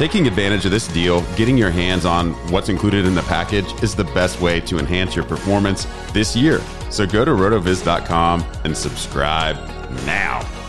Taking advantage of this deal, getting your hands on what's included in the package is the best way to enhance your performance this year. So go to rotoviz.com and subscribe now.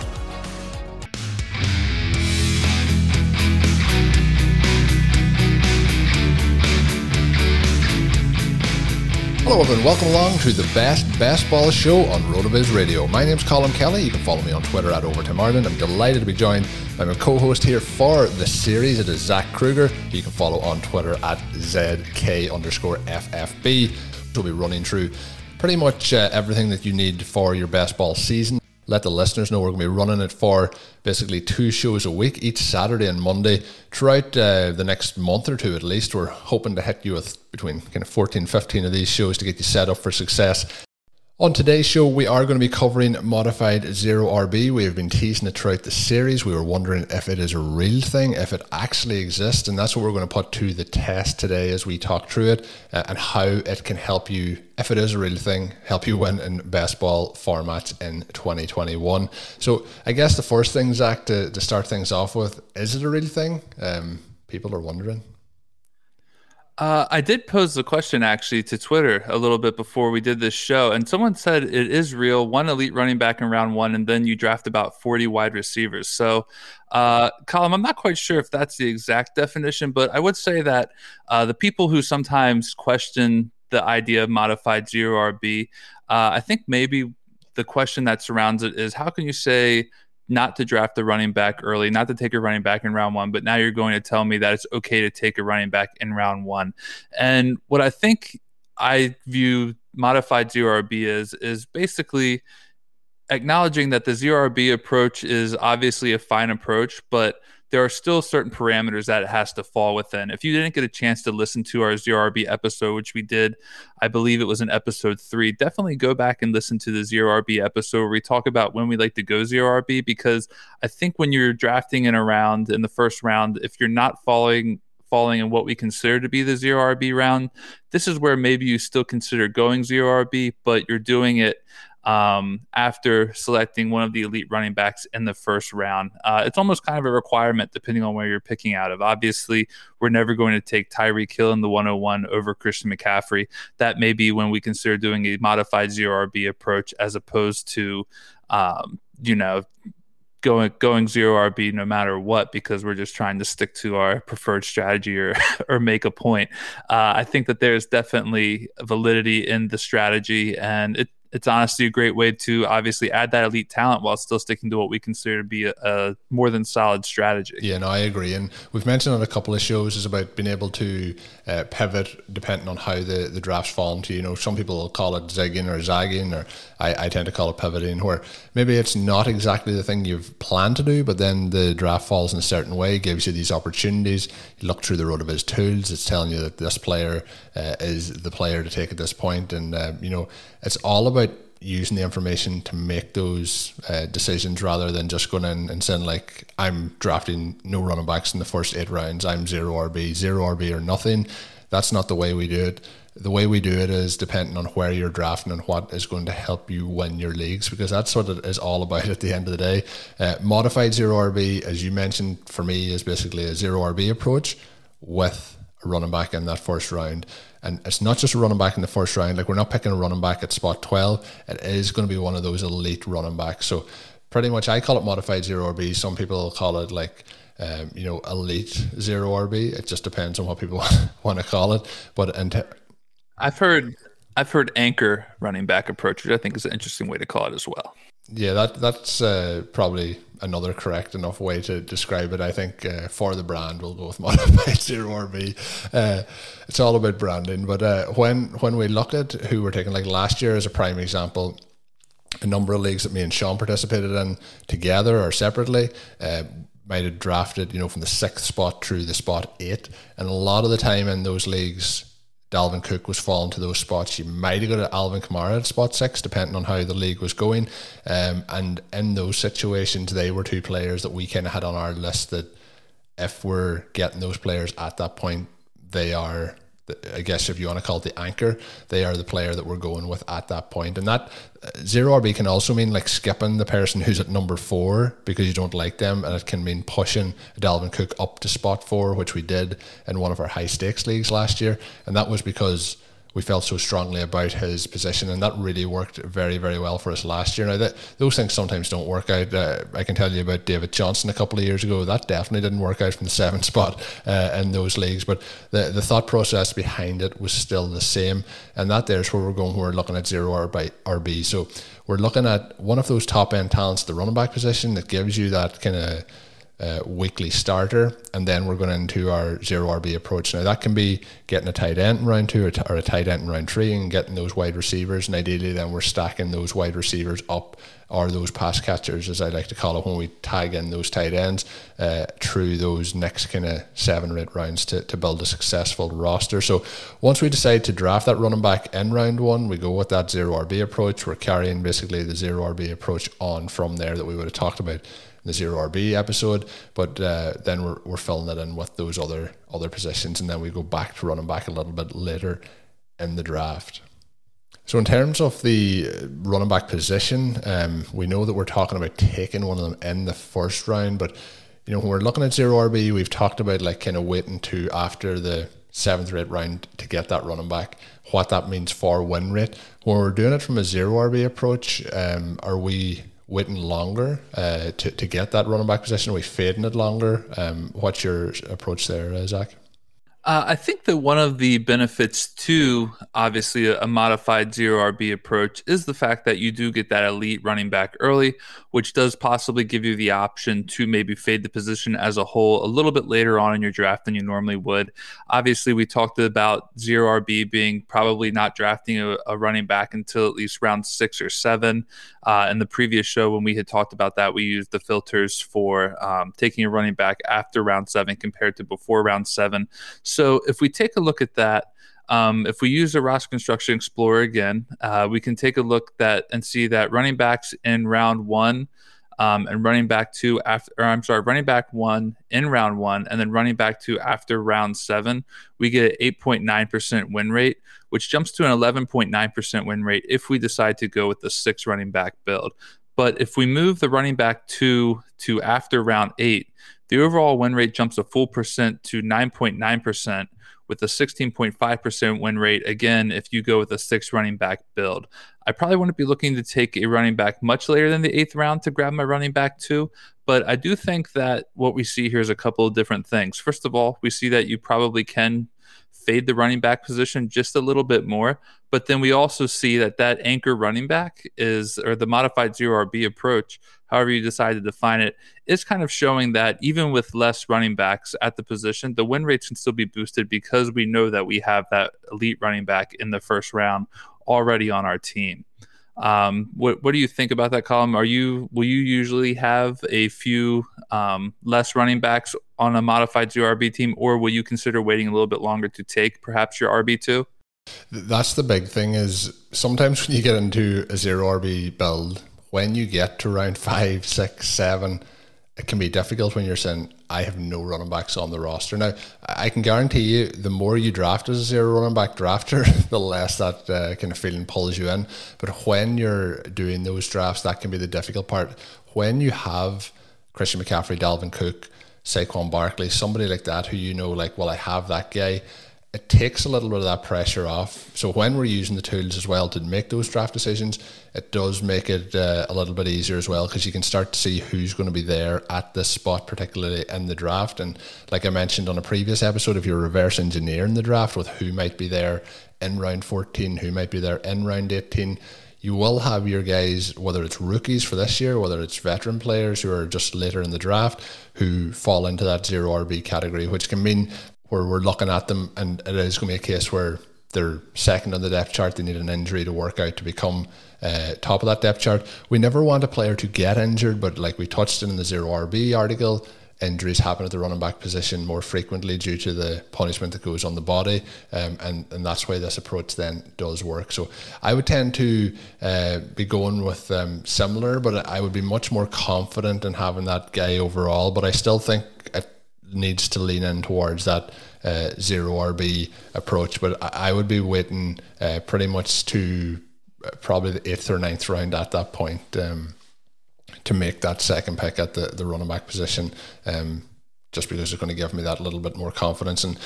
Hello, everyone. Welcome along to the best basketball show on RotoViz Radio. My name's Colm Kelly. You can follow me on Twitter at Overtime Ireland. I'm delighted to be joined by my co-host here for the series. It is Zach Krueger. You can follow on Twitter at ZK underscore FFB. We'll be running through pretty much uh, everything that you need for your best ball season. Let the listeners know we're going to be running it for basically two shows a week, each Saturday and Monday, throughout uh, the next month or two at least. We're hoping to hit you with between kind of 14, 15 of these shows to get you set up for success. On today's show, we are going to be covering modified zero RB. We have been teasing it throughout the series. We were wondering if it is a real thing, if it actually exists, and that's what we're going to put to the test today as we talk through it uh, and how it can help you, if it is a real thing, help you win in best ball formats in 2021. So, I guess the first thing, Zach, to, to start things off with, is it a real thing? Um, people are wondering. Uh, I did pose the question actually to Twitter a little bit before we did this show, and someone said it is real. One elite running back in round one, and then you draft about 40 wide receivers. So, uh, Colm, I'm not quite sure if that's the exact definition, but I would say that uh, the people who sometimes question the idea of modified zero RB, uh, I think maybe the question that surrounds it is how can you say not to draft the running back early, not to take a running back in round one, but now you're going to tell me that it's okay to take a running back in round one. And what I think I view modified zero RB is basically acknowledging that the zero RB approach is obviously a fine approach, but there are still certain parameters that it has to fall within. If you didn't get a chance to listen to our zero RB episode, which we did, I believe it was in episode three, definitely go back and listen to the zero RB episode where we talk about when we like to go zero RB because I think when you're drafting in a round in the first round, if you're not following falling in what we consider to be the zero RB round, this is where maybe you still consider going zero RB, but you're doing it um, after selecting one of the elite running backs in the first round. Uh, it's almost kind of a requirement depending on where you're picking out of. Obviously, we're never going to take Tyreek Hill in the 101 over Christian McCaffrey. That may be when we consider doing a modified zero RB approach as opposed to, um, you know, going going zero RB no matter what because we're just trying to stick to our preferred strategy or or make a point. Uh, I think that there's definitely validity in the strategy, and it it's honestly a great way to obviously add that elite talent while still sticking to what we consider to be a, a, more than solid strategy. Yeah, no, I agree. And we've mentioned on a couple of shows is about being able to uh, pivot depending on how the, the drafts fall into. You know, some people will call it zigging or zagging, or I, I tend to call it pivoting, where maybe it's not exactly the thing you've planned to do, but then the draft falls in a certain way, gives you these opportunities. You look through the RotoViz tools, it's telling you that this player uh, is the player to take at this point, and uh, you know, it's all about using the information to make those uh, decisions rather than just going in and saying like I'm drafting no running backs in the first eight rounds. I'm zero RB, zero RB or nothing. That's not the way we do it. The way we do it is depending on where you're drafting and what is going to help you win your leagues because that's what it is all about at the end of the day. Uh, modified zero RB, as you mentioned, for me is basically a zero RB approach with a running back in that first round. And it's not just a running back in the first round. Like we're not picking a running back at spot 12. It is going to be one of those elite running backs. So pretty much I call it modified zero RB. Some people call it like, um, you know, elite zero RB. It just depends on what people want to call it. But and I've heard I've heard anchor running back approach, which I think is an interesting way to call it as well. Yeah, that that's uh, probably another correct enough way to describe it. I think uh, for the brand, we'll go with modified zero RB. Uh, it's all about branding. But uh, when when we look at who we're taking, like last year as a prime example, a number of leagues that me and Sean participated in together or separately. Uh, might have drafted, you know, from the sixth spot through the spot eight, and a lot of the time in those leagues, Dalvin Cook was falling to those spots. You might have got Alvin Kamara at spot six, depending on how the league was going. Um, and in those situations, they were two players that we kind of had on our list that if we're getting those players at that point, they are I guess if you want to call it the anchor, they are the player that we're going with at that point. And that uh, zero RB can also mean like skipping the person who's at number four because you don't like them, and it can mean pushing Dalvin Cook up to spot four, which we did in one of our high stakes leagues last year, and that was because we felt so strongly about his position, and that really worked very, very well for us last year. Now, that, those things sometimes don't work out. Uh, I can tell you about David Johnson a couple of years ago. That definitely didn't work out from the seventh spot uh, in those leagues, but the, the thought process behind it was still the same. And that there's where we're going. We're looking at zero RB. RB. So we're looking at one of those top end talents, the running back position, that gives you that kind of uh, weekly starter, and then we're going into our zero RB approach. Now that can be getting a tight end in round two or, t- or a tight end in round three, and getting those wide receivers. And ideally, then we're stacking those wide receivers up, or those pass catchers, as I like to call it, when we tag in those tight ends uh, through those next kind of seven or eight rounds to, to build a successful roster. So once we decide to draft that running back in round one, we go with that zero RB approach. We're carrying basically the zero RB approach on from there that we would have talked about the zero RB episode, but uh, then we're, we're filling it in with those other other positions, and then we go back to running back a little bit later in the draft. So in terms of the running back position, um, we know that we're talking about taking one of them in the first round, but you know when we're looking at zero RB, we've talked about like kind of waiting to after the seventh or eighth round to get that running back. What that means for win rate. When we're doing it from a zero RB approach, um, are we waiting longer uh, to, to get that running back position? Are we fading it longer? Um, what's your approach there, uh, Zach? Uh, I think that one of the benefits to obviously a, modified zero RB approach is the fact that you do get that elite running back early, which does possibly give you the option to maybe fade the position as a whole a little bit later on in your draft than you normally would. Obviously, we talked about zero RB being probably not drafting a, a running back until at least round six or seven. Uh, in the previous show, when we had talked about that, we used the filters for um, taking a running back after round seven compared to before round seven. So if we take a look at that, um, if we use the roster construction explorer again, uh, we can take a look that and see that running backs in round one um, and running back two after, or I'm sorry, running back one in round one, and then running back two after round seven, we get an 8.9% win rate, which jumps to an 11.9% win rate if we decide to go with the six running back build. But if we move the running back two to after round eight, the overall win rate jumps a full percent to 9.9% with a 16.5% win rate. Again, if you go with a six running back build, I probably wouldn't be looking to take a running back much later than the eighth round to grab my running back too. But I do think that what we see here is a couple of different things. First of all, we see that you probably can fade the running back position just a little bit more. But then we also see that that anchor running back is, or the modified zero RB approach, however you decide to define it, is kind of showing that even with less running backs at the position, the win rates can still be boosted because we know that we have that elite running back in the first round already on our team. Um, what what do you think about that Colm? Are you will you usually have a few um, less running backs on a modified zero RB team, or will you consider waiting a little bit longer to take perhaps your RB two? That's the big thing. Is sometimes when you get into a zero RB build, when you get to round five, six, seven, it can be difficult when you're saying I have no running backs on the roster. Now, I can guarantee you, the more you draft as a zero running back drafter, the less that uh, kind of feeling pulls you in. But when you're doing those drafts, that can be the difficult part. When you have Christian McCaffrey, Dalvin Cook, Saquon Barkley, somebody like that who you know, like, well, I have that guy it takes a little bit of that pressure off. So when we're using the tools as well to make those draft decisions, it does make it uh, a little bit easier as well because you can start to see who's going to be there at this spot, particularly in the draft. And like I mentioned on a previous episode, if you're reverse engineering the draft with who might be there in round 14, who might be there in round 18, you will have your guys, whether it's rookies for this year, whether it's veteran players who are just later in the draft, who fall into that zero RB category, which can mean where we're looking at them, and it is going to be a case where they're second on the depth chart. They need an injury to work out to become uh, top of that depth chart. We never want a player to get injured, but like we touched in the zero RB article, injuries happen at the running back position more frequently due to the punishment that goes on the body, um, and and that's why this approach then does work. So I would tend to uh, be going with um, similar, but I would be much more confident in having that guy overall. But I still think needs to lean in towards that. Uh, zero RB approach, but I, I would be waiting uh, pretty much to uh, probably the eighth or ninth round at that point. Um, to make that second pick at the, the running back position. Um, just because it's going to give me that little bit more confidence. And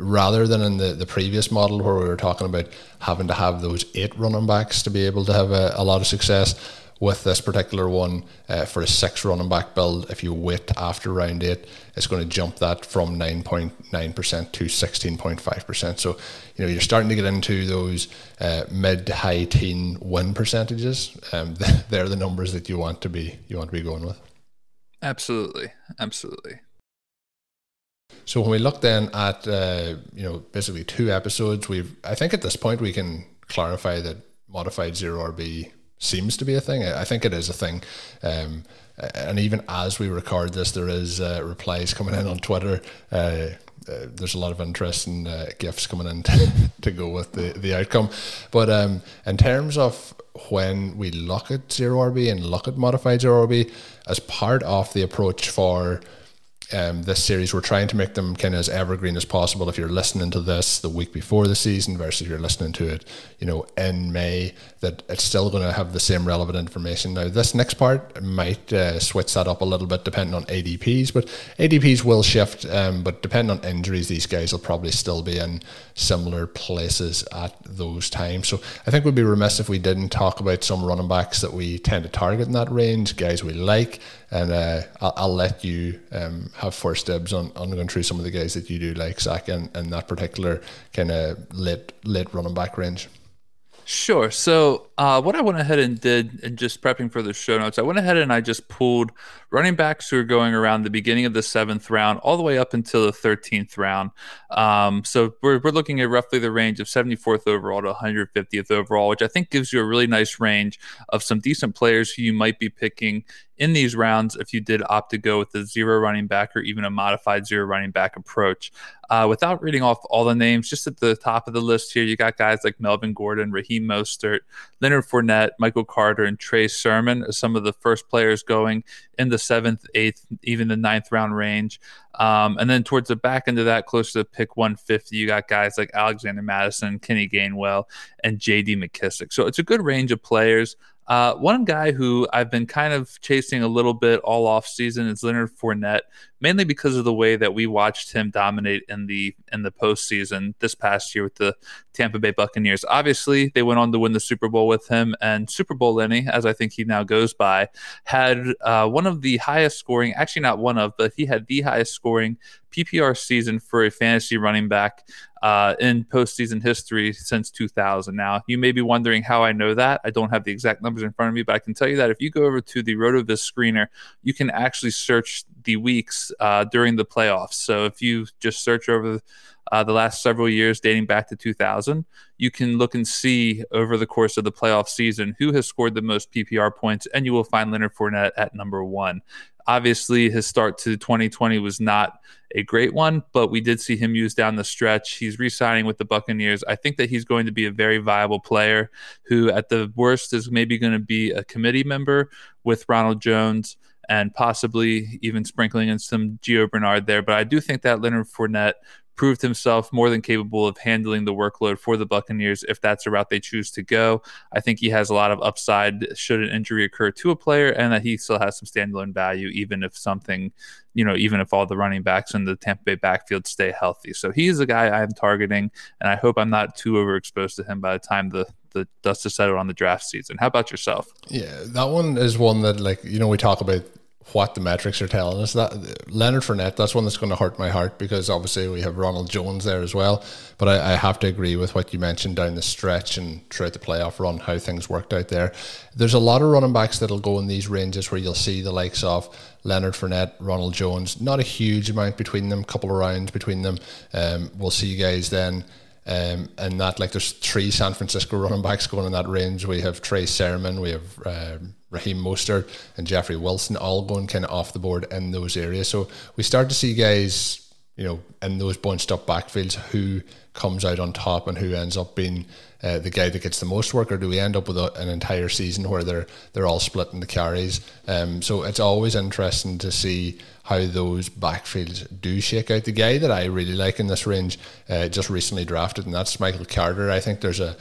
rather than in the, the previous model where we were talking about having to have those eight running backs to be able to have a, a lot of success, with this particular one uh, for a six running back build, if you wait after round eight, it's going to jump that from 9.9% to 16.5%. So, you know, you're starting to get into those uh, mid to high teen win percentages. Um, they're the numbers that you want to be you want to be going with. Absolutely, absolutely. So when we look then at uh, you know basically two episodes, we've I think at this point we can clarify that modified zero RB seems to be a thing. I think it is a thing. Um, and even as we record this, there is uh, replies coming in on Twitter. Uh, uh, there's a lot of interest and uh, gifts coming in to, to, go with the, the outcome. But um, in terms of when we look at zero RB and look at modified zero RB as part of the approach for um, this series, we're trying to make them kind of as evergreen as possible. If you're listening to this the week before the season versus you're listening to it, you know, in May, that it's still going to have the same relevant information. Now, this next part might uh, switch that up a little bit depending on ADPs, but ADPs will shift. Um, but depending on injuries, these guys will probably still be in similar places at those times. So I think we'd be remiss if we didn't talk about some running backs that we tend to target in that range, guys we like and uh, I'll, I'll, let you um, have first dibs on, on going through some of the guys that you do like Zach and, and that particular kind of late late running back range. Sure. So, uh, what I went ahead and did, and just prepping for the show notes, I went ahead and I just pulled running backs who are going around the beginning of the seventh round all the way up until the 13th round. Um, so, we're, we're looking at roughly the range of 74th overall to 150th overall, which I think gives you a really nice range of some decent players who you might be picking in these rounds if you did opt to go with the zero running back or even a modified zero running back approach. Uh, without reading off all the names, just at the top of the list here, you got guys like Melvin Gordon, Raheem Mostert, Leonard Fournette, Michael Carter, and Trey Sermon as some of the first players going in the seventh, eighth, even the ninth round range. Um, and then towards the back end of that, closer to pick 150, you got guys like Alexander Mattison, Kenny Gainwell, and JD McKissic. So it's a good range of players. Uh, one guy who I've been kind of chasing a little bit all off season is Leonard Fournette, mainly because of the way that we watched him dominate in the in the postseason this past year with the Tampa Bay Buccaneers. Obviously, they went on to win the Super Bowl with him, and Super Bowl Lenny, as I think he now goes by, had uh, one of the highest scoring, actually not one of, but he had the highest scoring PPR season for a fantasy running back uh, in postseason history since 2000. Now, you may be wondering how I know that. I don't have the exact numbers in front of me, but I can tell you that if you go over to the RotoViz screener, you can actually search the weeks uh, during the playoffs. So if you just search over uh, the last several years dating back to 2000, you can look and see over the course of the playoff season who has scored the most PPR points, and you will find Leonard Fournette at number one. Obviously, his start to 2020 was not a great one, but we did see him use down the stretch. He's re signing with the Buccaneers. I think that he's going to be a very viable player who, at the worst, is maybe going to be a committee member with Ronald Jones and possibly even sprinkling in some Gio Bernard there. But I do think that Leonard Fournette proved himself more than capable of handling the workload for the Buccaneers if that's the route they choose to go. I think he has a lot of upside should an injury occur to a player, and that he still has some standalone value, even if something, you know, even if all the running backs in the Tampa Bay backfield stay healthy. So he's a guy I'm targeting, and I hope I'm not too overexposed to him by the time the the dust is settled on the draft season. How about yourself? Yeah, that one is one that like you know we talk about what the metrics are telling us. That Leonard Fournette, that's one that's going to hurt my heart because obviously we have Ronald Jones there as well. But I, I, have to agree with what you mentioned down the stretch and throughout the playoff run, how things worked out there. There's a lot of running backs that'll go in these ranges where you'll see the likes of Leonard Fournette, Ronald Jones. Not a huge amount between them, couple of rounds between them. Um, we'll see you guys then Um, and that like there's three San Francisco running backs going in that range. We have Trey Sermon, we have um, Raheem Mostert, and Jeffrey Wilson all going kind of off the board in those areas. So we start to see guys, you know, in those bunched up backfields who comes out on top and who ends up being uh, the guy that gets the most work, or do we end up with a, an entire season where they're they're all splitting the carries? Um, so it's always interesting to see how those backfields do shake out. The guy that I really like in this range uh, just recently drafted, and that's Michael Carter. I think there's a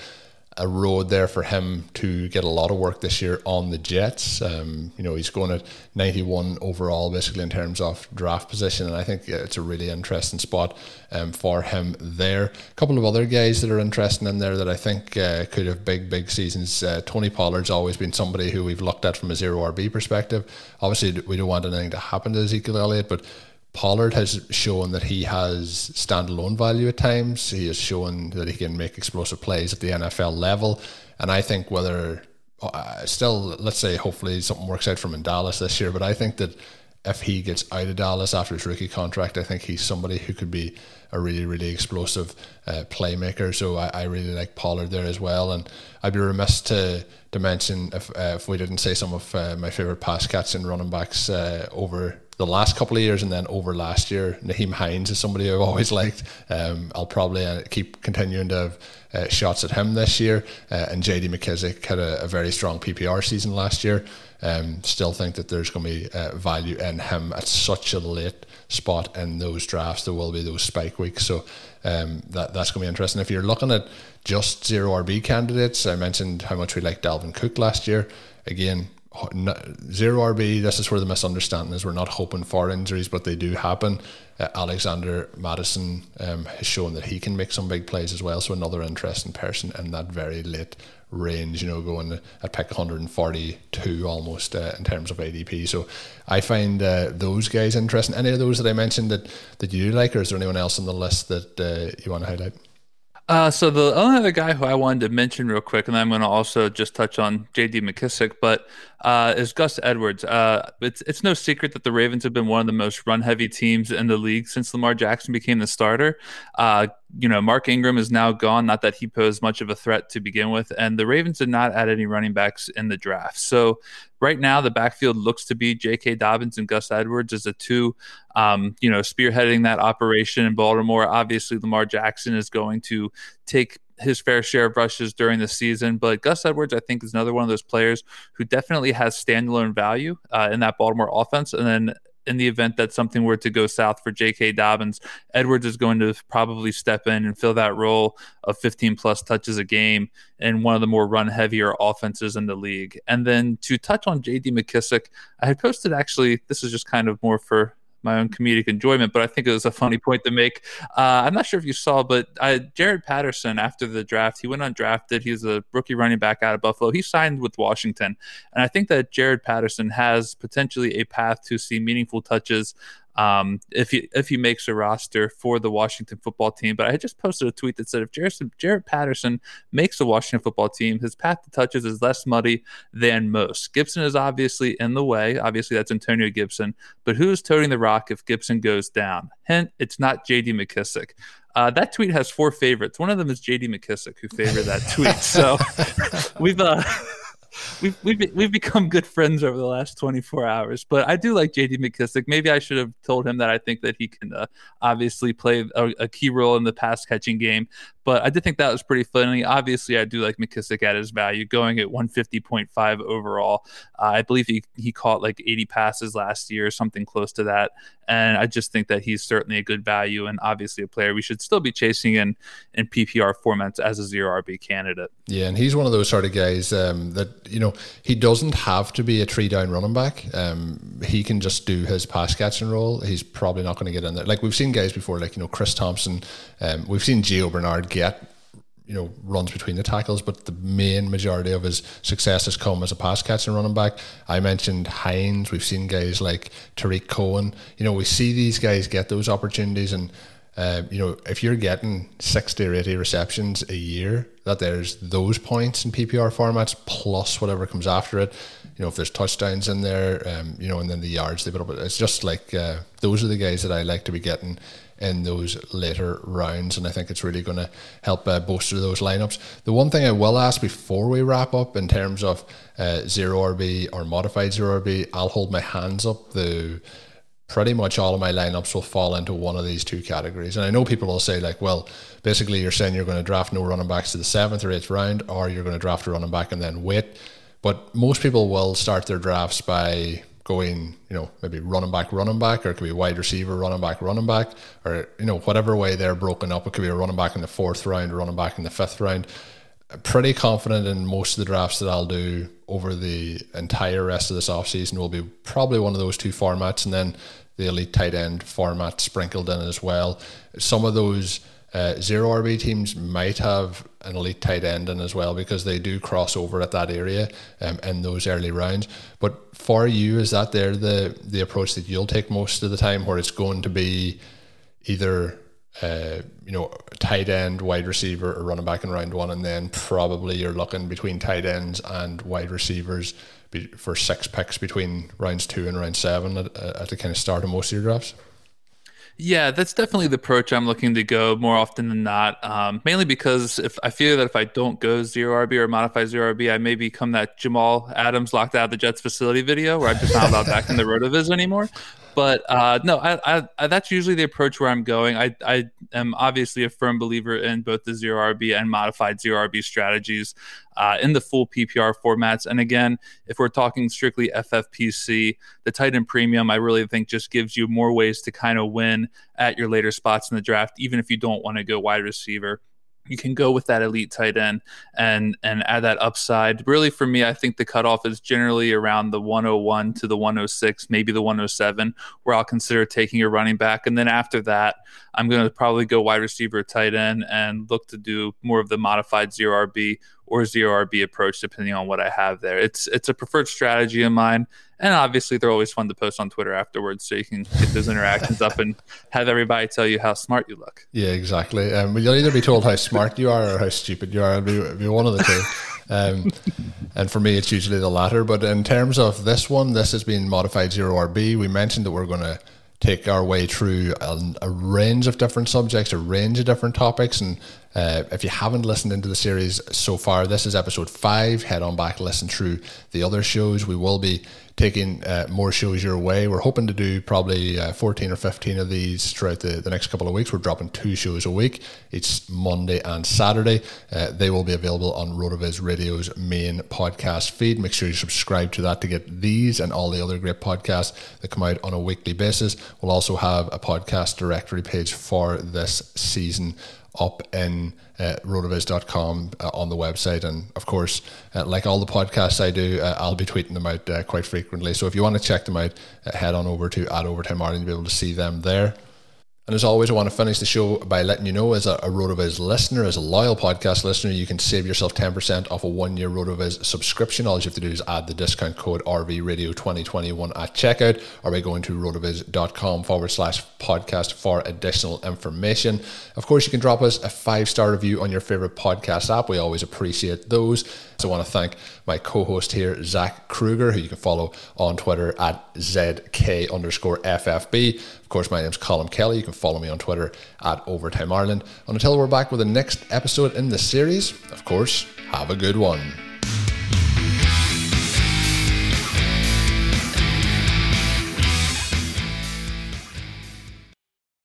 a road there for him to get a lot of work this year on the Jets. Um, you know, he's going at 91 overall, basically in terms of draft position, and I think it's a really interesting spot um, for him there. A couple of other guys that are interesting in there that I think uh, could have big, big seasons. Uh, Tony Pollard's always been somebody who we've looked at from a zero RB perspective. Obviously, we don't want anything to happen to Ezekiel Elliott, but Pollard has shown that he has standalone value at times. He has shown that he can make explosive plays at the NFL level. And I think whether, uh, still, let's say, hopefully something works out for him in Dallas this year, but I think that if he gets out of Dallas after his rookie contract, I think he's somebody who could be a really, really explosive uh, playmaker. So I, I, really like Pollard there as well. And I'd be remiss to to mention if uh, if we didn't say some of uh, my favorite pass catching running backs uh, over the last couple of years and then over last year. Nyheim Hines is somebody I've always liked. Um, I'll probably uh, keep continuing to have uh, shots at him this year. Uh, and JD McKissic had a, a, very strong PPR season last year. Um, still think that there's going to be uh, value in him at such a late spot in those drafts. There will be those spike weeks. So um, that that's going to be interesting. If you're looking at just zero RB candidates, I mentioned how much we liked Dalvin Cook last year. Again, zero RB. This is where the misunderstanding is. We're not hoping for injuries, but they do happen. Uh, Alexander Mattison um, has shown that he can make some big plays as well. So another interesting person in that very late range. You know, going at pick 142 almost uh, in terms of ADP. So I find uh, those guys interesting. Any of those that I mentioned that that you like, or is there anyone else on the list that uh, you want to highlight? Uh, so the only other guy who I wanted to mention real quick, and I'm going to also just touch on J.D. McKissic, but uh, is Gus Edwards. Uh, it's it's no secret that the Ravens have been one of the most run heavy teams in the league since Lamar Jackson became the starter. You know, Mark Ingram is now gone. Not that he posed much of a threat to begin with, and the Ravens did not add any running backs in the draft. So right now, the backfield looks to be J.K. Dobbins and Gus Edwards as the two, um, you know, spearheading that operation in Baltimore. Obviously, Lamar Jackson is going to take his fair share of rushes during the season. But Gus Edwards, I think, is another one of those players who definitely has standalone value uh, in that Baltimore offense. And then in the event that something were to go south for J.K. Dobbins, Edwards is going to probably step in and fill that role of 15 plus touches a game in one of the more run heavier offenses in the league. And then to touch on J.D. McKissic, I had posted actually, this is just kind of more for my own comedic enjoyment, but I think it was a funny point to make. Uh, I'm not sure if you saw, but uh, Jaret Patterson, after the draft, he went undrafted. He's a rookie running back out of Buffalo. He signed with Washington. And I think that Jaret Patterson has potentially a path to see meaningful touches um, if he if he makes a roster for the Washington football team. But I just posted a tweet that said if Jaret, Jaret Patterson makes the Washington football team, his path to touches is less muddy than most. Gibson is obviously in the way. Obviously, that's Antonio Gibson. But who's toting the rock if Gibson goes down? Hint: it's not J.D. McKissic. Uh, that tweet has four favorites. One of them is J.D. McKissic, who favored that tweet. So we've. Uh, we've, we've we've become good friends over the last 24 hours. But I do like JD McKissic. Maybe I should have told him that I think that he can uh, obviously play a, a, key role in the pass catching game. But I did think that was pretty funny. Obviously, I do like McKissic at his value, going at 150.5 overall. Uh, I believe he, he caught like 80 passes last year, something close to that. And I just think that he's certainly a good value and obviously a player we should still be chasing in, in PPR formats as a zero RB candidate. Yeah, and he's one of those sort of guys um, that, you know, he doesn't have to be a three down running back. Um, he can just do his pass catching role. He's probably not going to get in there. Like we've seen guys before, like, you know, Chris Thompson. Um, we've seen Gio Bernard get you know runs between the tackles, but the main majority of his success has come as a pass catching running back. I mentioned Hines. We've seen guys like Tarik Cohen. You know, we see these guys get those opportunities, and um, you know, if you're getting 60 or 80 receptions a year, that there's those points in PPR formats plus whatever comes after it. You know, if there's touchdowns in there, um, you know, and then the yards they put up, it's just like uh, those are the guys that I like to be getting in those later rounds, and I think it's really going to help uh, bolster those lineups. The one thing I will ask before we wrap up in terms of uh, zero RB or modified zero RB, I'll hold my hands up. The pretty much all of my lineups will fall into one of these two categories. And I know people will say, like, well, basically you're saying you're going to draft no running backs to the seventh or eighth round, or you're going to draft a running back and then wait. But most people will start their drafts by going, you know, maybe running back, running back, or it could be wide receiver, running back, running back, or, you know, whatever way they're broken up. It could be a running back in the fourth round, running back in the fifth round. pretty confident in most of the drafts that I'll do over the entire rest of this offseason will be probably one of those two formats. And then the elite tight end format sprinkled in as well. Some of those uh, zero RB teams might have an elite tight end in as well because they do cross over at that area um, in those early rounds. But for you, is that there the the approach that you'll take most of the time, where it's going to be either uh, you know tight end, wide receiver, or running back in round one, and then probably you're looking between tight ends and wide receivers for six picks between rounds two and round seven at, at the kind of start of most of your drafts? Yeah, that's definitely the approach I'm looking to go more often than not. Um, mainly because if I feel that if I don't go zero RB or modify zero RB, I may become that Jamal Adams locked out of the Jets facility video where I'm just not allowed back in the Rotoviz anymore. But uh, no, I, I, I, that's usually the approach where I'm going. I, I am obviously a firm believer in both the zero RB and modified zero RB strategies uh, in the full PPR formats. And again, if we're talking strictly FFPC, the tight end premium, I really think just gives you more ways to kind of win at your later spots in the draft, even if you don't want to go wide receiver you can go with that elite tight end and and add that upside. Really, for me, I think the cutoff is generally around the 101 to the 106, maybe the 107, where I'll consider taking a running back. And then after that, I'm going to probably go wide receiver, tight end, and look to do more of the modified zero RB or zero RB approach, depending on what I have there. It's it's a preferred strategy of mine, and obviously they're always fun to post on Twitter afterwards, so you can get those interactions up and have everybody tell you how smart you look. Yeah, exactly. Um, you'll either be told how smart you are or how stupid you are. It'll be, it'll be one of the two. Um, and for me, it's usually the latter. But in terms of this one, this has been modified zero RB. We mentioned that we're going to take our way through a, a, range of different subjects, a range of different topics. And uh, if you haven't listened into the series so far, this is episode five. Head on back, listen through the other shows. We will be taking uh, more shows your way. We're hoping to do probably uh, 14 or 15 of these throughout the, the next couple of weeks. We're dropping two shows a week. It's Monday and Saturday. Uh, they will be available on Rotoviz Radio's main podcast feed. Make sure you subscribe to that to get these and all the other great podcasts that come out on a weekly basis. We'll also have a podcast directory page for this season up in uh, rotoviz.com uh, on the website. And of course, uh, like all the podcasts I do, uh, I'll be tweeting them out uh, quite frequently. So if you want to check them out, uh, head on over to at Overtime Ireland to be able to see them there. And as always, I want to finish the show by letting you know, as a, a RotoViz listener, as a loyal podcast listener, you can save yourself 10% off a one year RotoViz subscription. All you have to do is add the discount code RVRadio2021 at checkout or by going to rotoviz.com forward slash podcast for additional information. Of course, you can drop us a five star review on your favorite podcast app. We always appreciate those. So I want to thank my co-host here, Zach Krueger, who you can follow on Twitter at ZK underscore FFB. Of course, my name's Colm Kelly. You can follow me on Twitter at Overtime Ireland. And until we're back with the next episode in the series, of course, have a good one.